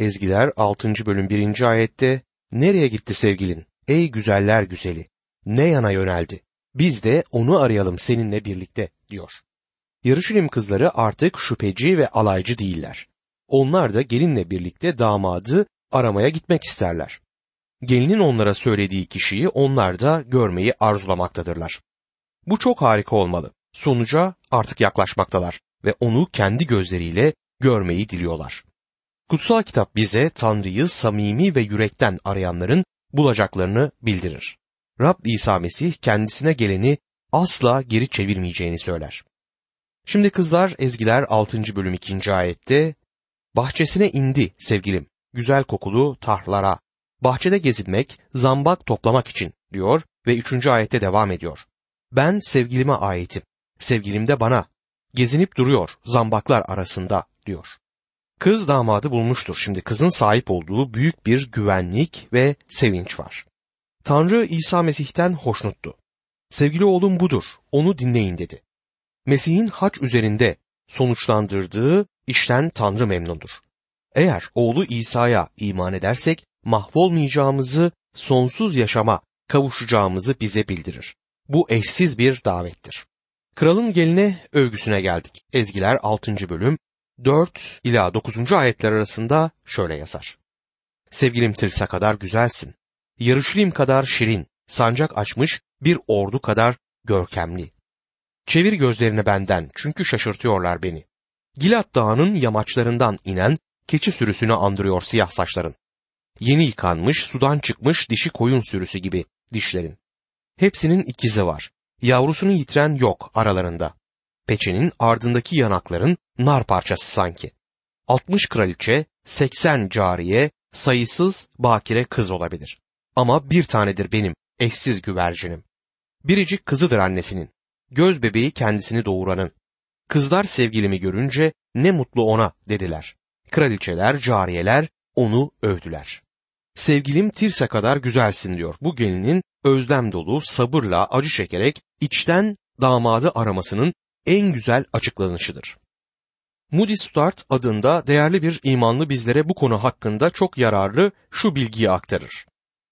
Ezgiler 6. bölüm 1. ayette Nereye gitti sevgilin? Ey güzeller güzeli! Ne yana yöneldi? Biz de onu arayalım seninle birlikte diyor. Yarışilim kızları artık şüpheci ve alaycı değiller. Onlar da gelinle birlikte damadı aramaya gitmek isterler. Gelinin onlara söylediği kişiyi onlar da görmeyi arzulamaktadırlar. Bu çok harika olmalı. Sonuca artık yaklaşmaktalar ve onu kendi gözleriyle görmeyi diliyorlar. Kutsal kitap bize Tanrı'yı samimi ve yürekten arayanların bulacaklarını bildirir. Rab İsa Mesih kendisine geleni asla geri çevirmeyeceğini söyler. Şimdi kızlar Ezgiler 6. bölüm 2. ayette Bahçesine indi sevgilim, güzel kokulu tarhlara, bahçede gezinmek, zambak toplamak için diyor ve 3. ayette devam ediyor. Ben sevgilime aitim, sevgilim de bana, gezinip duruyor zambaklar arasında diyor. Kız damadı bulmuştur. Şimdi kızın sahip olduğu büyük bir güvenlik ve sevinç var. Tanrı İsa Mesih'ten hoşnuttu. Sevgili oğlum budur, onu dinleyin dedi. Mesih'in haç üzerinde sonuçlandırdığı işten Tanrı memnundur. Eğer oğlu İsa'ya iman edersek mahvolmayacağımızı, sonsuz yaşama kavuşacağımızı bize bildirir. Bu eşsiz bir davettir. Kralın geline övgüsüne geldik. Ezgiler 6. bölüm 4 ila 9. ayetler arasında şöyle yazar. Sevgilim Tirsa kadar güzelsin. Yarışlim kadar şirin, sancak açmış bir ordu kadar görkemli. Çevir gözlerini benden çünkü şaşırtıyorlar beni. Gilat dağının yamaçlarından inen keçi sürüsünü andırıyor siyah saçların. Yeni yıkanmış, sudan çıkmış dişi koyun sürüsü gibi dişlerin. Hepsinin ikizi var. Yavrusunu yitiren yok aralarında. Peçenin ardındaki yanakların nar parçası sanki. 60 kraliçe, 80 cariye, sayısız bakire kız olabilir. Ama bir tanedir benim eşsiz güvercinim. Biricik kızıdır annesinin. Göz bebeği kendisini doğuranın. Kızlar sevgilimi görünce ne mutlu ona dediler. Kraliçeler, cariyeler onu övdüler. Sevgilim Tirse kadar güzelsin diyor. Bu gelinin özlem dolu, sabırla acı çekerek içten damadı aramasının en güzel açıklanışıdır. Moody Stuart adında değerli bir imanlı bizlere bu konu hakkında çok yararlı şu bilgiyi aktarır.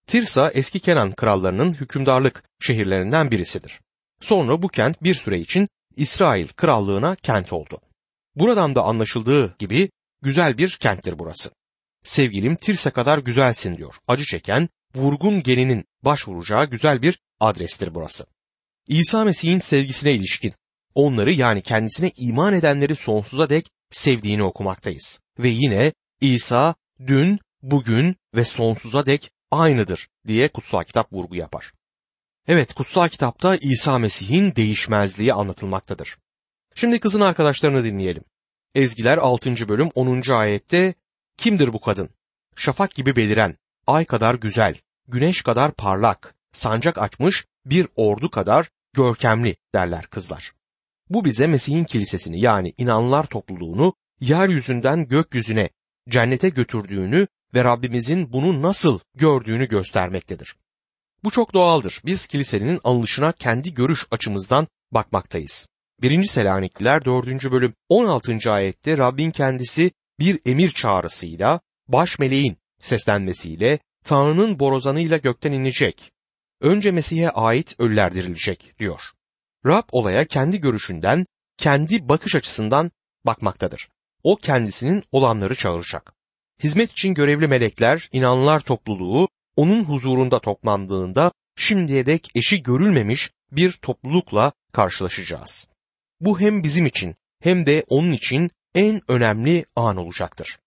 Tirsa eski Kenan krallarının hükümdarlık şehirlerinden birisidir. Sonra bu kent bir süre için İsrail krallığına kent oldu. Buradan da anlaşıldığı gibi güzel bir kenttir burası. Sevgilim Tirsa kadar güzelsin diyor. Acı çeken, vurgun gelinin başvuracağı güzel bir adrestir burası. İsa Mesih'in sevgisine ilişkin onları yani kendisine iman edenleri sonsuza dek sevdiğini okumaktayız. Ve yine İsa dün, bugün ve sonsuza dek aynıdır diye kutsal kitap vurgu yapar. Evet kutsal kitapta İsa Mesih'in değişmezliği anlatılmaktadır. Şimdi kızın arkadaşlarını dinleyelim. Ezgiler 6. bölüm 10. ayette Kimdir bu kadın? Şafak gibi beliren, ay kadar güzel, güneş kadar parlak, sancak açmış bir ordu kadar görkemli derler kızlar. Bu bize Mesih'in kilisesini yani inanlar topluluğunu yeryüzünden gökyüzüne, cennete götürdüğünü ve Rabbimizin bunu nasıl gördüğünü göstermektedir. Bu çok doğaldır. Biz kilisenin alınışına kendi görüş açımızdan bakmaktayız. 1. Selanikliler 4. bölüm 16. ayette Rabbin kendisi bir emir çağrısıyla, baş meleğin seslenmesiyle, Tanrı'nın borazanıyla gökten inecek. Önce Mesih'e ait ölüler dirilecek diyor. Rab olaya kendi görüşünden, kendi bakış açısından bakmaktadır. O kendisinin olanları çağıracak. Hizmet için görevli melekler, inanlar topluluğu onun huzurunda toplandığında şimdiye dek eşi görülmemiş bir toplulukla karşılaşacağız. Bu hem bizim için hem de onun için en önemli an olacaktır.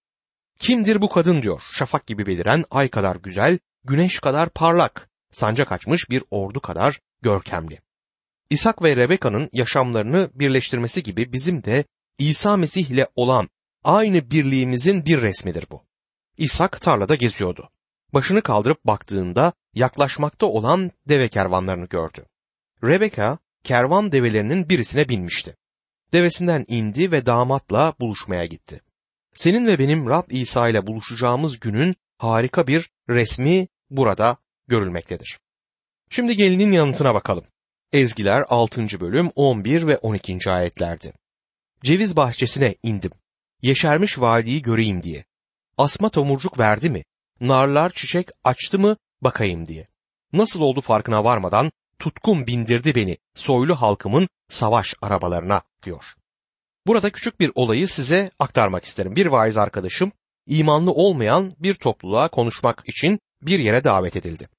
Kimdir bu kadın diyor. Şafak gibi beliren, ay kadar güzel, güneş kadar parlak, sancak açmış bir ordu kadar görkemli. İshak ve Rebeka'nın yaşamlarını birleştirmesi gibi bizim de İsa Mesih ile olan aynı birliğimizin bir resmidir bu. İshak tarlada geziyordu. Başını kaldırıp baktığında yaklaşmakta olan deve kervanlarını gördü. Rebeka kervan develerinin birisine binmişti. Devesinden indi ve damatla buluşmaya gitti. Senin ve benim Rab İsa ile buluşacağımız günün harika bir resmi burada görülmektedir. Şimdi gelinin yanıtına bakalım. Ezgiler 6. bölüm 11 ve 12. ayetlerdi. Ceviz bahçesine indim. Yeşermiş vadiyi göreyim diye. Asma tomurcuk verdi mi? Narlar çiçek açtı mı bakayım diye. Nasıl oldu farkına varmadan tutkun bindirdi beni soylu halkımın savaş arabalarına diyor. Burada küçük bir olayı size aktarmak isterim. Bir vaiz arkadaşım imanlı olmayan bir topluluğa konuşmak için bir yere davet edildi.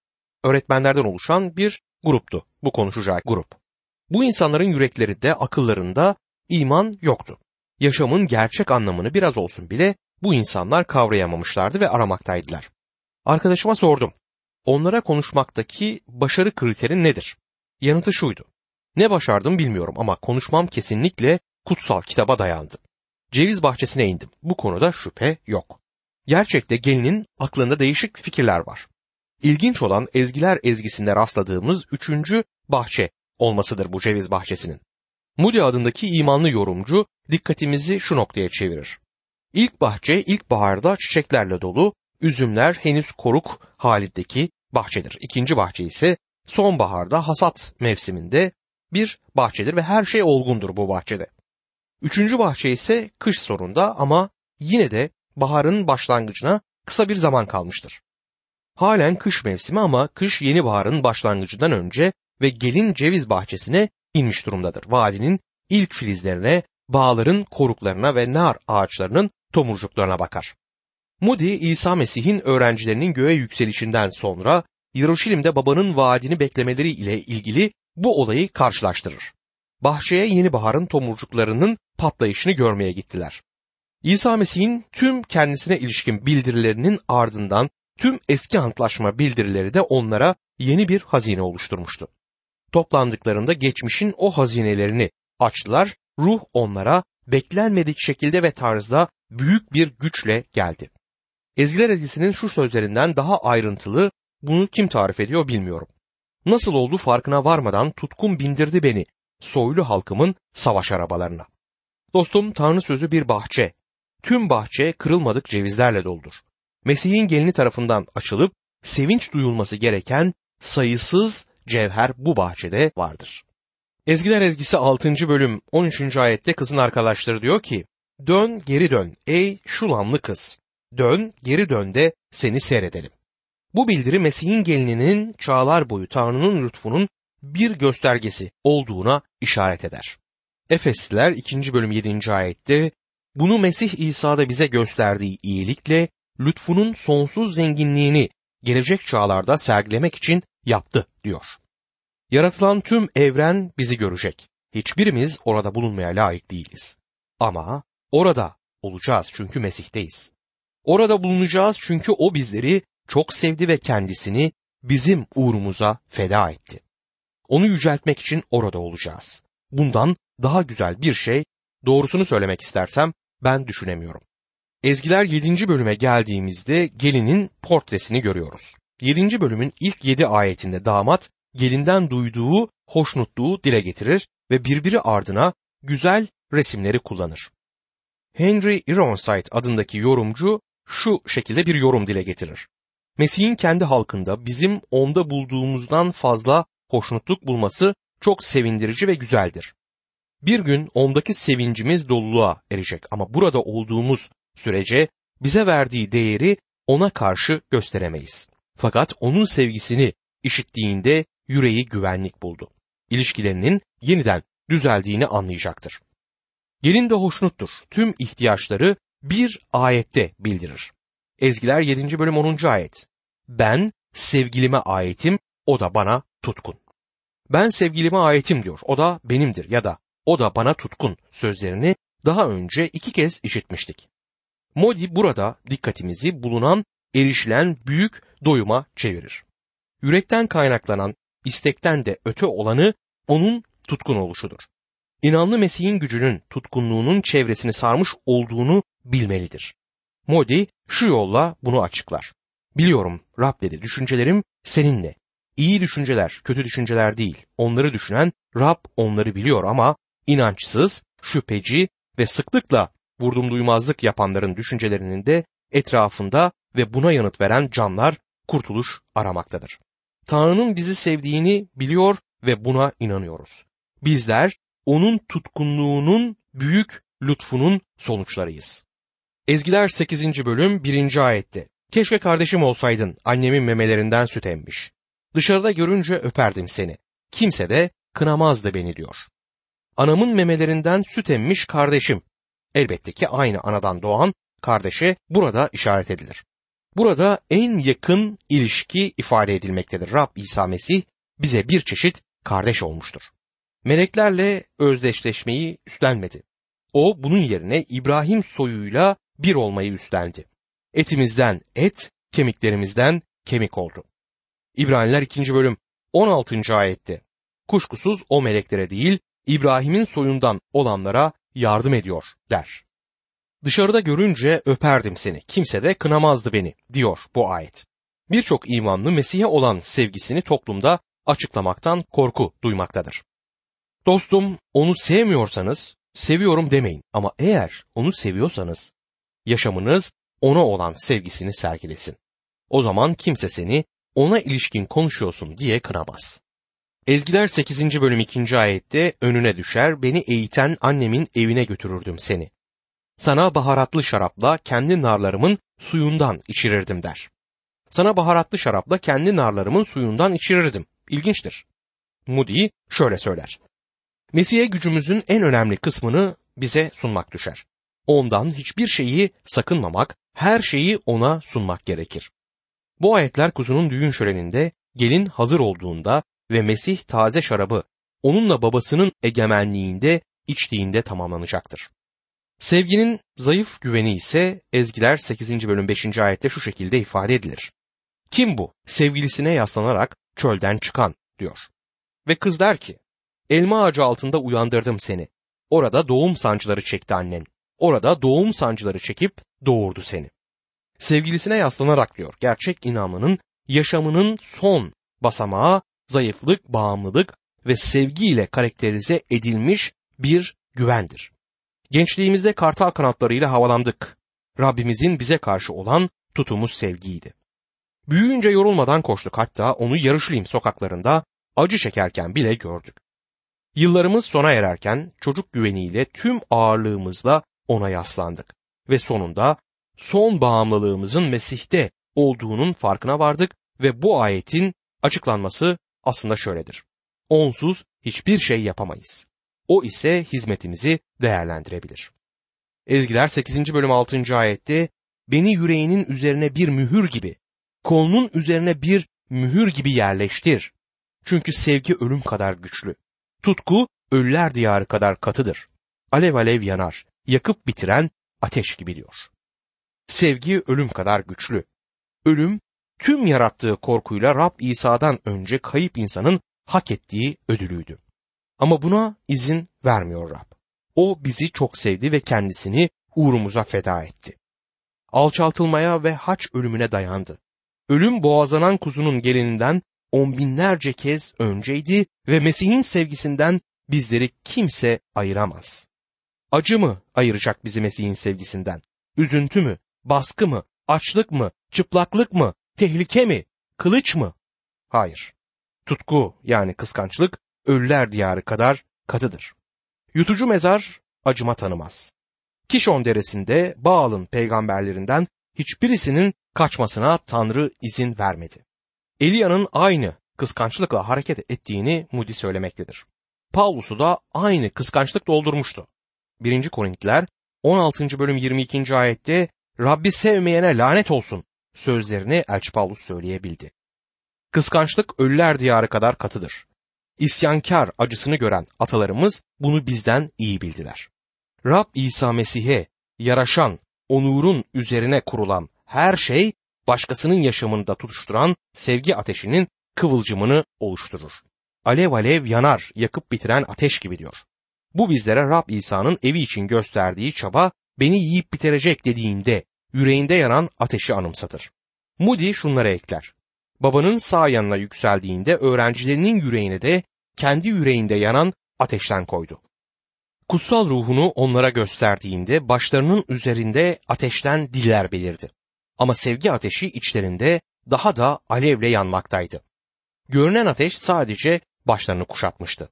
Öğretmenlerden oluşan bir gruptu bu konuşacağı grup. Bu insanların yüreklerinde, akıllarında iman yoktu. Yaşamın gerçek anlamını biraz olsun bile bu insanlar kavrayamamışlardı ve aramaktaydılar. Arkadaşıma sordum. Onlara konuşmaktaki başarı kriteri nedir? Yanıtı şuydu. Ne başardım bilmiyorum ama konuşmam kesinlikle kutsal kitaba dayandı. Ceviz bahçesine indim. Bu konuda şüphe yok. Gerçekte gelinin aklında değişik fikirler var. İlginç olan ezgiler ezgisinde rastladığımız üçüncü bahçe olmasıdır bu ceviz bahçesinin. Moody adındaki imanlı yorumcu dikkatimizi şu noktaya çevirir. İlk bahçe ilkbaharda çiçeklerle dolu, üzümler henüz koruk halindeki bahçedir. İkinci bahçe ise sonbaharda hasat mevsiminde bir bahçedir ve her şey olgundur bu bahçede. Üçüncü bahçe ise kış sonunda ama yine de baharın başlangıcına kısa bir zaman kalmıştır. Halen kış mevsimi ama kış yeni baharın başlangıcından önce ve gelin ceviz bahçesine inmiş durumdadır. Vadinin ilk filizlerine, bağların koruklarına ve nar ağaçlarının tomurcuklarına bakar. Moody, İsa Mesih'in öğrencilerinin göğe yükselişinden sonra Yeruşalim'de babanın vaadini beklemeleri ile ilgili bu olayı karşılaştırır. Bahçeye yeni baharın tomurcuklarının patlayışını görmeye gittiler. İsa Mesih'in tüm kendisine ilişkin bildirilerinin ardından tüm eski antlaşma bildirileri de onlara yeni bir hazine oluşturmuştu. Toplandıklarında geçmişin o hazinelerini açtılar, ruh onlara beklenmedik şekilde ve tarzda büyük bir güçle geldi. Ezgiler ezgisinin şu sözlerinden daha ayrıntılı bunu kim tarif ediyor bilmiyorum. Nasıl oldu farkına varmadan tutkun bindirdi beni soylu halkımın savaş arabalarına. Dostum Tanrı sözü bir bahçe. Tüm bahçe kırılmadık cevizlerle doldur. Mesih'in gelini tarafından açılıp sevinç duyulması gereken sayısız cevher bu bahçede vardır. Ezgiler ezgisi 6. bölüm 13. ayette kızın arkadaşları diyor ki Dön geri dön ey şulamlı kız. Dön geri dön de seni seyredelim. Bu bildiri Mesih'in gelininin çağlar boyu Tanrı'nın lütfunun bir göstergesi olduğuna işaret eder. Efesliler 2. bölüm 7. ayette bunu Mesih İsa'da bize gösterdiği iyilikle lütfunun sonsuz zenginliğini gelecek çağlarda sergilemek için yaptı diyor. Yaratılan tüm evren bizi görecek. Hiçbirimiz orada bulunmaya layık değiliz. Ama orada olacağız çünkü Mesih'teyiz. Orada bulunacağız çünkü o bizleri çok sevdi ve kendisini bizim uğrumuza feda etti. Onu yüceltmek için orada olacağız. Bundan daha güzel bir şey doğrusunu söylemek istersem ben düşünemiyorum. Ezgiler 7. bölüme geldiğimizde gelinin portresini görüyoruz. 7. bölümün ilk 7 ayetinde damat gelinden duyduğu hoşnutluğu dile getirir ve birbiri ardına güzel resimleri kullanır. Henry Ironside adındaki yorumcu şu şekilde bir yorum dile getirir. Mesih'in kendi halkında bizim onda bulduğumuzdan fazla hoşnutluk bulması çok sevindirici ve güzeldir. Bir gün ondaki sevincimiz doluluğa erecek ama burada olduğumuz sürece bize verdiği değeri ona karşı gösteremeyiz. Fakat onun sevgisini işittiğinde yüreği güvenlik buldu. İlişkilerinin yeniden düzeldiğini anlayacaktır. Gelin de hoşnuttur. Tüm ihtiyaçları bir ayette bildirir. Ezgiler 7. bölüm 10. ayet. Ben sevgilime aitim, o da bana tutkun. Ben sevgilime aitim diyor, o da benimdir ya da o da bana tutkun sözlerini daha önce iki kez işitmiştik. Modi burada dikkatimizi bulunan erişilen büyük doyuma çevirir. Yürekten kaynaklanan istekten de öte olanı onun tutkun oluşudur. İnanlı Mesih'in gücünün tutkunluğunun çevresini sarmış olduğunu bilmelidir. Modi şu yolla bunu açıklar. Biliyorum Rab dedi düşüncelerim seninle. İyi düşünceler, kötü düşünceler değil. Onları düşünen Rab onları biliyor ama inançsız, şüpheci ve sıklıkla vurdum duymazlık yapanların düşüncelerinin de etrafında ve buna yanıt veren canlar kurtuluş aramaktadır. Tanrı'nın bizi sevdiğini biliyor ve buna inanıyoruz. Bizler onun tutkunluğunun büyük lütfunun sonuçlarıyız. Ezgiler 8. bölüm 1. ayette. Keşke kardeşim olsaydın, annemin memelerinden süt emmiş. Dışarıda görünce öperdim seni. Kimse de kınamazdı beni diyor. Anamın memelerinden süt emmiş kardeşim. Elbette ki aynı anadan doğan kardeşe burada işaret edilir. Burada en yakın ilişki ifade edilmektedir. Rab İsa Mesih bize bir çeşit kardeş olmuştur. Meleklerle özdeşleşmeyi üstlenmedi. O bunun yerine İbrahim soyuyla bir olmayı üstlendi. Etimizden et, kemiklerimizden kemik oldu. İbraniler 2. bölüm 16. ayette kuşkusuz o meleklere değil İbrahim'in soyundan olanlara yardım ediyor der. Dışarıda görünce öperdim seni, kimse de kınamazdı beni diyor bu ayet. Birçok imanlı Mesih'e olan sevgisini toplumda açıklamaktan korku duymaktadır. Dostum onu sevmiyorsanız seviyorum demeyin ama eğer onu seviyorsanız yaşamınız ona olan sevgisini sergilesin. O zaman kimse seni ona ilişkin konuşuyorsun diye kınamaz. Ezgiler 8. bölüm 2. ayette önüne düşer beni eğiten annemin evine götürürdüm seni. Sana baharatlı şarapla kendi narlarımın suyundan içirirdim der. Sana baharatlı şarapla kendi narlarımın suyundan içirirdim. İlginçtir. Moody şöyle söyler. Mesih'e gücümüzün en önemli kısmını bize sunmak düşer. Ondan hiçbir şeyi sakınmamak, her şeyi ona sunmak gerekir. Bu ayetler kuzunun düğün şöleninde gelin hazır olduğunda ve Mesih taze şarabı onunla babasının egemenliğinde içtiğinde tamamlanacaktır. Sevginin zayıf güveni ise Ezgiler 8. bölüm 5. ayette şu şekilde ifade edilir. Kim bu? Sevgilisine yaslanarak çölden çıkan diyor. Ve kız der ki, elma ağacı altında uyandırdım seni. Orada doğum sancıları çekti annen. Orada doğum sancıları çekip doğurdu seni. Sevgilisine yaslanarak diyor, gerçek inanmanın yaşamının son basamağı zayıflık, bağımlılık ve sevgiyle karakterize edilmiş bir güvendir. Gençliğimizde kartal kanatlarıyla havalandık. Rabbimizin bize karşı olan tutumuz sevgiydi. Büyüyünce yorulmadan koştuk hatta onu Yarışlim sokaklarında acı çekerken bile gördük. Yıllarımız sona ererken çocuk güveniyle tüm ağırlığımızla ona yaslandık ve sonunda son bağımlılığımızın Mesih'te olduğunun farkına vardık ve bu ayetin açıklanması aslında şöyledir. Onsuz hiçbir şey yapamayız. O ise hizmetimizi değerlendirebilir. Ezgiler 8. bölüm 6. ayette beni yüreğinin üzerine bir mühür gibi, kolunun üzerine bir mühür gibi yerleştir. Çünkü sevgi ölüm kadar güçlü. Tutku ölüler diyarı kadar katıdır. Alev alev yanar, yakıp bitiren ateş gibi diyor. Sevgi ölüm kadar güçlü. Ölüm tüm yarattığı korkuyla Rab İsa'dan önce kayıp insanın hak ettiği ödülüydü. Ama buna izin vermiyor Rab. O bizi çok sevdi ve kendisini uğrumuza feda etti. Alçaltılmaya ve haç ölümüne dayandı. Ölüm boğazlanan kuzunun gelininden on binlerce kez önceydi ve Mesih'in sevgisinden bizleri kimse ayıramaz. Acı mı ayıracak bizi Mesih'in sevgisinden? Üzüntü mü? Baskı mı? Açlık mı? Çıplaklık mı? Tehlike mi? Kılıç mı? Hayır. Tutku yani kıskançlık ölüler diyarı kadar katıdır. Yutucu mezar acıma tanımaz. Kişon deresinde Baal'ın peygamberlerinden hiçbirisinin kaçmasına Tanrı izin vermedi. Eliya'nın aynı kıskançlıkla hareket ettiğini Moody söylemektedir. Paulus'u da aynı kıskançlık doldurmuştu. 1. Korintiler 16. bölüm 22. ayette Rabbi sevmeyene lanet olsun sözlerini Elçi Paulus söyleyebildi. Kıskançlık ölüler diyarı kadar katıdır. İsyankar acısını gören atalarımız bunu bizden iyi bildiler. Rab İsa Mesih'e yaraşan, onurun üzerine kurulan her şey başkasının yaşamında tutuşturan sevgi ateşinin kıvılcımını oluşturur. Alev alev yanar, yakıp bitiren ateş gibi diyor. Bu bizlere Rab İsa'nın evi için gösterdiği çaba beni yiyip bitirecek dediğinde yüreğinde yanan ateşi anımsatır. Moody şunları ekler. Babanın sağ yanına yükseldiğinde öğrencilerinin yüreğine de kendi yüreğinde yanan ateşten koydu. Kutsal ruhunu onlara gösterdiğinde başlarının üzerinde ateşten diller belirdi. Ama sevgi ateşi içlerinde daha da alevle yanmaktaydı. Görünen ateş sadece başlarını kuşatmıştı.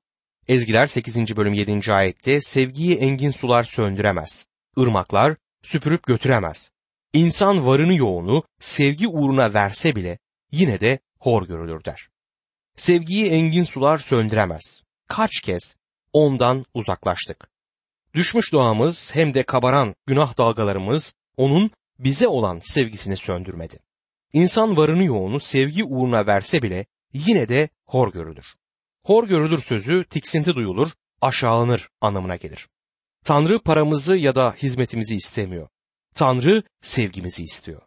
Ezgiler 8. bölüm 7. ayette sevgiyi engin sular söndüremez. Irmaklar süpürüp götüremez. İnsan varını yoğunu sevgi uğruna verse bile yine de hor görülür der. Sevgiyi engin sular söndüremez. Kaç kez ondan uzaklaştık. Düşmüş doğamız hem de kabaran günah dalgalarımız onun bize olan sevgisini söndürmedi. İnsan varını yoğunu sevgi uğruna verse bile yine de hor görülür. Hor görülür sözü tiksinti duyulur, aşağılanır anlamına gelir. Tanrı paramızı ya da hizmetimizi istemiyor. Tanrı sevgimizi istiyor.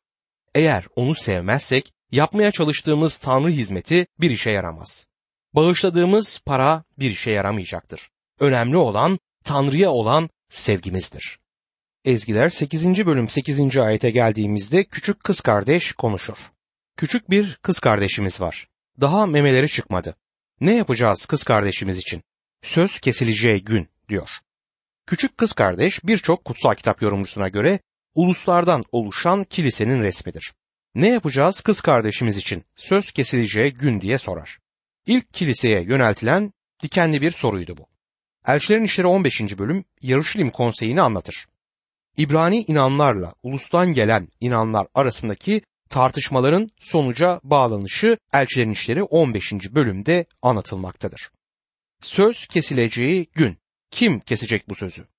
Eğer onu sevmezsek yapmaya çalıştığımız Tanrı hizmeti bir işe yaramaz. Bağışladığımız para bir işe yaramayacaktır. Önemli olan Tanrı'ya olan sevgimizdir. Ezgiler 8. bölüm 8. ayete geldiğimizde küçük kız kardeş konuşur. Küçük bir kız kardeşimiz var. Daha memeleri çıkmadı. Ne yapacağız kız kardeşimiz için? Söz kesileceği gün diyor. Küçük kız kardeş birçok kutsal kitap yorumcusuna göre uluslardan oluşan kilisenin resmidir. Ne yapacağız kız kardeşimiz için söz kesileceği gün diye sorar. İlk kiliseye yöneltilen dikenli bir soruydu bu. Elçilerin İşleri 15. bölüm Yarışilim konseyini anlatır. İbrani inanlarla ulustan gelen inanlar arasındaki tartışmaların sonuca bağlanışı Elçilerin İşleri 15. bölümde anlatılmaktadır. Söz kesileceği gün kim kesecek bu sözü?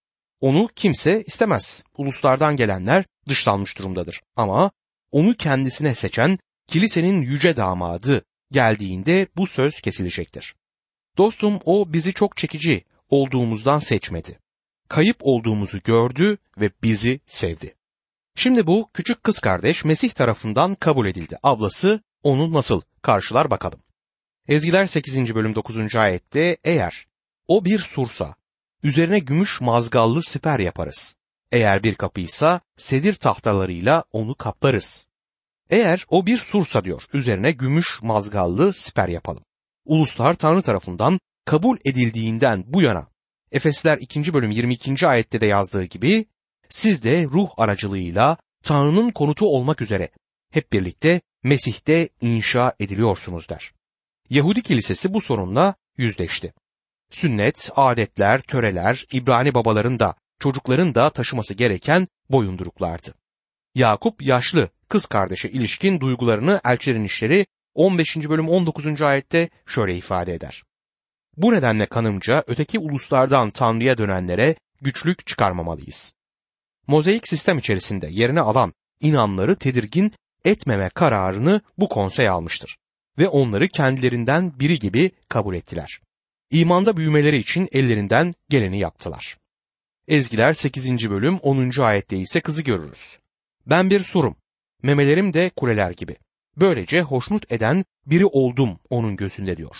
Onu kimse istemez. Uluslardan gelenler dışlanmış durumdadır. Ama onu kendisine seçen kilisenin yüce damadı geldiğinde bu söz kesilecektir. Dostum o bizi çok çekici olduğumuzdan seçmedi. Kayıp olduğumuzu gördü ve bizi sevdi. Şimdi bu küçük kız kardeş Mesih tarafından kabul edildi. Ablası onu nasıl karşılar bakalım. Ezgiler 8. bölüm 9. ayette eğer o bir sursa üzerine gümüş mazgallı siper yaparız. Eğer bir kapıysa sedir tahtalarıyla onu kaplarız. Eğer o bir sursa diyor üzerine gümüş mazgallı siper yapalım. Uluslar Tanrı tarafından kabul edildiğinden bu yana Efesler 2. bölüm 22. ayette de yazdığı gibi siz de ruh aracılığıyla Tanrı'nın konutu olmak üzere hep birlikte Mesih'te inşa ediliyorsunuz der. Yahudi kilisesi bu sorunla yüzleşti. Sünnet, adetler, töreler, İbrani babaların da çocukların da taşıması gereken boyunduruklardı. Yakup yaşlı kız kardeşe ilişkin duygularını Elçilerin İşleri 15. bölüm 19. ayette şöyle ifade eder. Bu nedenle kanımca öteki uluslardan Tanrı'ya dönenlere güçlük çıkarmamalıyız. Mozaik sistem içerisinde yerine alan inanları tedirgin etmeme kararını bu konsey almıştır ve onları kendilerinden biri gibi kabul ettiler. İmanda büyümeleri için ellerinden geleni yaptılar. Ezgiler 8. bölüm 10. ayette ise kızı görürüz. Ben bir surum, memelerim de kuleler gibi. Böylece hoşnut eden biri oldum onun gözünde diyor.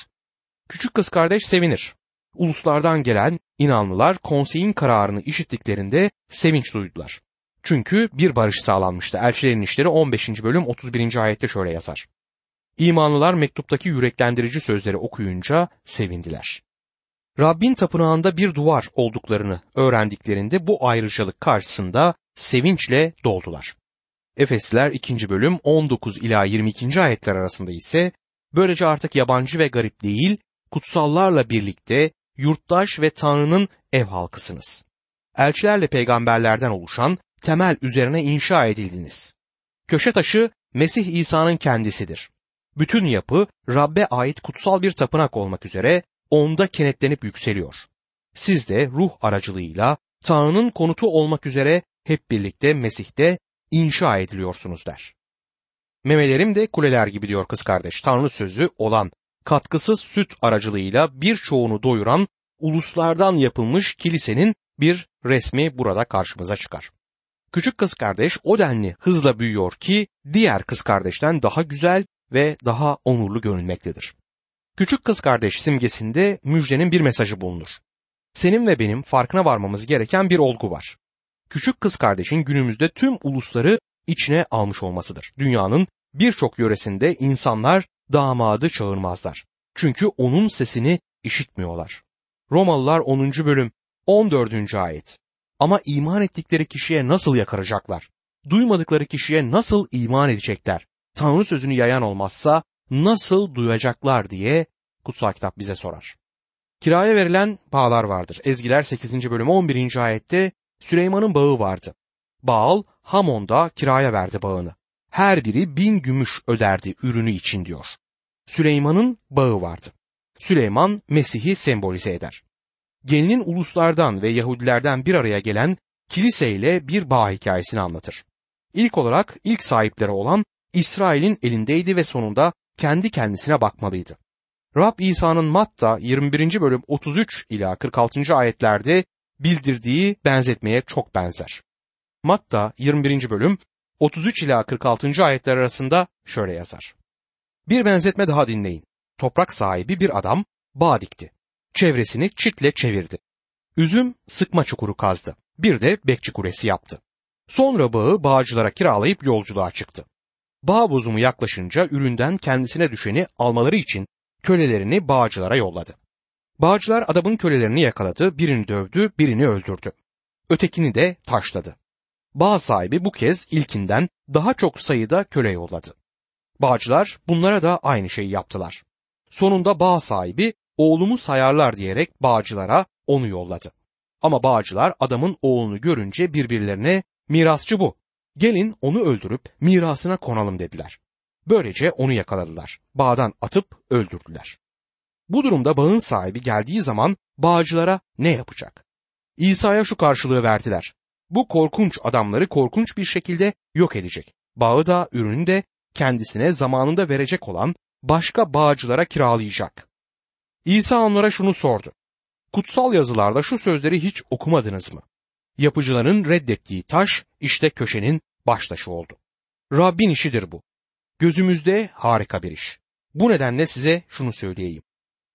Küçük kız kardeş sevinir. Uluslardan gelen inanlılar konseyin kararını işittiklerinde sevinç duydular. Çünkü bir barış sağlanmıştı. Elçilerin işleri 15. bölüm 31. ayette şöyle yazar. İmanlılar mektuptaki yüreklendirici sözleri okuyunca sevindiler. Rabbin tapınağında bir duvar olduklarını öğrendiklerinde bu ayrıcalık karşısında sevinçle doldular. Efesliler 2. bölüm 19 ila 22. ayetler arasında ise böylece artık yabancı ve garip değil, kutsallarla birlikte yurttaş ve Tanrı'nın ev halkısınız. Elçilerle peygamberlerden oluşan temel üzerine inşa edildiniz. Köşe taşı Mesih İsa'nın kendisidir. Bütün yapı Rabbe ait kutsal bir tapınak olmak üzere onda kenetlenip yükseliyor. Siz de ruh aracılığıyla Tanrı'nın konutu olmak üzere hep birlikte Mesih'te inşa ediliyorsunuz der. Memelerim de kuleler gibi diyor kız kardeş. Tanrı sözü olan katkısız süt aracılığıyla birçoğunu doyuran uluslardan yapılmış kilisenin bir resmi burada karşımıza çıkar. Küçük kız kardeş o denli hızla büyüyor ki diğer kız kardeşten daha güzel ve daha onurlu görünmektedir. Küçük kız kardeş simgesinde müjdenin bir mesajı bulunur. Senin ve benim farkına varmamız gereken bir olgu var. Küçük kız kardeşin günümüzde tüm ulusları içine almış olmasıdır. Dünyanın birçok yöresinde insanlar damadı çağırmazlar. Çünkü onun sesini işitmiyorlar. Romalılar 10. bölüm 14. ayet. Ama iman ettikleri kişiye nasıl yakaracaklar? Duymadıkları kişiye nasıl iman edecekler? Tanrı sözünü yayan olmazsa nasıl duyacaklar diye kutsal kitap bize sorar. Kiraya verilen bağlar vardır. Ezgiler 8. bölüm 11. ayette Süleyman'ın bağı vardı. Baal Hamon'da kiraya verdi bağını. Her biri bin gümüş öderdi ürünü için diyor. Süleyman'ın bağı vardı. Süleyman Mesih'i sembolize eder. Gelinin uluslardan ve Yahudilerden bir araya gelen kiliseyle bir bağ hikayesini anlatır. İlk olarak ilk sahipleri olan İsrail'in elindeydi ve sonunda kendi kendisine bakmalıydı. Rab İsa'nın Matta 21. bölüm 33 ila 46. ayetlerde bildirdiği benzetmeye çok benzer. Matta 21. bölüm 33 ila 46. ayetler arasında şöyle yazar. Bir benzetme daha dinleyin. Toprak sahibi bir adam bağ dikti. Çevresini çitle çevirdi. Üzüm sıkma çukuru kazdı. Bir de bekçi kulesi yaptı. Sonra bağı bağcılara kiralayıp yolculuğa çıktı. Bağ bozumu yaklaşınca üründen kendisine düşeni almaları için kölelerini bağcılara yolladı. Bağcılar adamın kölelerini yakaladı, birini dövdü, birini öldürdü. Ötekini de taşladı. Bağ sahibi bu kez ilkinden daha çok sayıda köle yolladı. Bağcılar bunlara da aynı şeyi yaptılar. Sonunda bağ sahibi oğlumu sayarlar diyerek bağcılara onu yolladı. Ama bağcılar adamın oğlunu görünce birbirlerine mirasçı bu. Gelin onu öldürüp mirasına konalım dediler. Böylece onu yakaladılar. Bağdan atıp öldürdüler. Bu durumda bağın sahibi geldiği zaman bağcılara ne yapacak? İsa'ya şu karşılığı verdiler. Bu korkunç adamları korkunç bir şekilde yok edecek. Bağı da ürünü de kendisine zamanında verecek olan başka bağcılara kiralayacak. İsa onlara şunu sordu. Kutsal yazılarda şu sözleri hiç okumadınız mı? Yapıcıların reddettiği taş işte köşenin baştaşı oldu. Rabbin işidir bu. Gözümüzde harika bir iş. Bu nedenle size şunu söyleyeyim.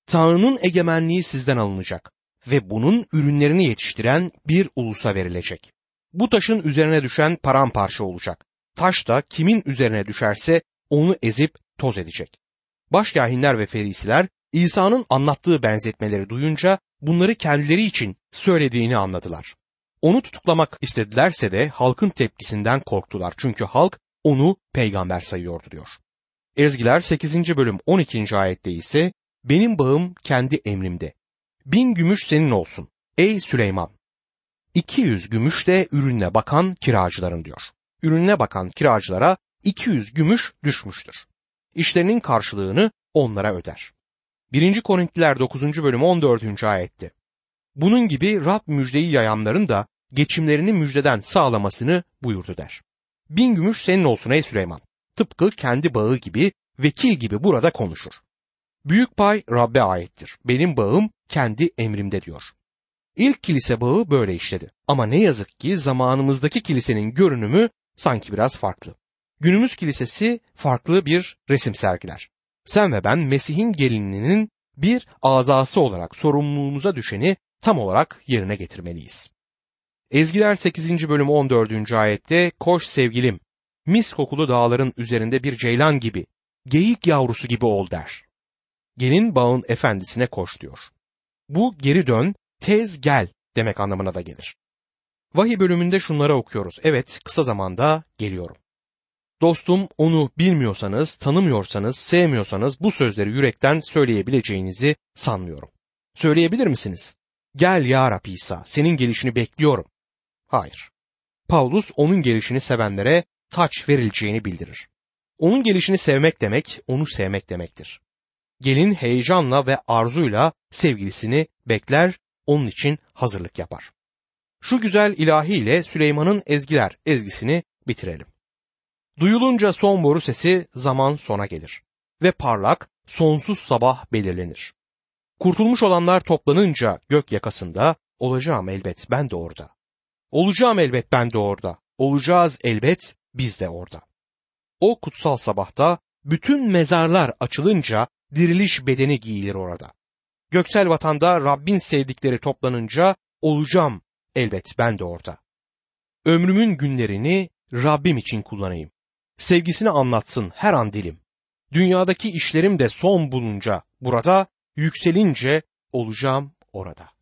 Tanrı'nın egemenliği sizden alınacak ve bunun ürünlerini yetiştiren bir ulusa verilecek. Bu taşın üzerine düşen paramparça olacak. Taş da kimin üzerine düşerse onu ezip toz edecek. Başkahinler ve ferisiler İsa'nın anlattığı benzetmeleri duyunca bunları kendileri için söylediğini anladılar. Onu tutuklamak istedilerse de halkın tepkisinden korktular. Çünkü halk onu peygamber sayıyordu diyor. Ezgiler 8. bölüm 12. ayette ise benim bağım kendi emrimde. Bin gümüş senin olsun. Ey Süleyman! 200 gümüş de ürünle bakan kiracıların diyor. Ürününe bakan kiracılara 200 gümüş düşmüştür. İşlerinin karşılığını onlara öder. 1. Korintliler 9. bölüm 14. ayette. Bunun gibi Rab müjdeyi yayanların da geçimlerini müjdeden sağlamasını buyurdu der. Bin gümüş senin olsun ey Süleyman. Tıpkı kendi bağı gibi, vekil gibi burada konuşur. Büyük pay Rab'be aittir. Benim bağım kendi emrimde diyor. İlk kilise bağı böyle işledi. Ama ne yazık ki zamanımızdaki kilisenin görünümü sanki biraz farklı. Günümüz kilisesi farklı bir resim sergiler. Sen ve ben Mesih'in gelininin bir azası olarak sorumluluğumuza düşeni tam olarak yerine getirmeliyiz. Ezgiler 8. bölüm 14. ayette koş sevgilim, mis kokulu dağların üzerinde bir ceylan gibi, geyik yavrusu gibi ol der. Gelin bağın efendisine koş diyor. Bu geri dön, tez gel demek anlamına da gelir. Vahiy bölümünde şunları okuyoruz. Evet, kısa zamanda geliyorum. Dostum onu bilmiyorsanız, tanımıyorsanız, sevmiyorsanız bu sözleri yürekten söyleyebileceğinizi sanmıyorum. Söyleyebilir misiniz? Gel ya Rab İsa, senin gelişini bekliyorum. Hayır. Paulus onun gelişini sevenlere taç verileceğini bildirir. Onun gelişini sevmek demek, onu sevmek demektir. Gelin heyecanla ve arzuyla sevgilisini bekler, onun için hazırlık yapar. Şu güzel ilahiyle Süleyman'ın ezgiler ezgisini bitirelim. Duyulunca son boru sesi zaman sona gelir ve parlak sonsuz sabah belirlenir. Kurtulmuş olanlar toplanınca gök yakasında olacağım elbet ben de orada. Olacağım elbet ben de orada. Olacağız elbet biz de orada. O kutsal sabahta bütün mezarlar açılınca diriliş bedeni giyilir orada. Göksel vatanda Rabbin sevdikleri toplanınca olacağım elbet ben de orada. Ömrümün günlerini Rabbim için kullanayım. Sevgisini anlatsın her an dilim. Dünyadaki işlerim de son bulunca burada, yükselince olacağım orada.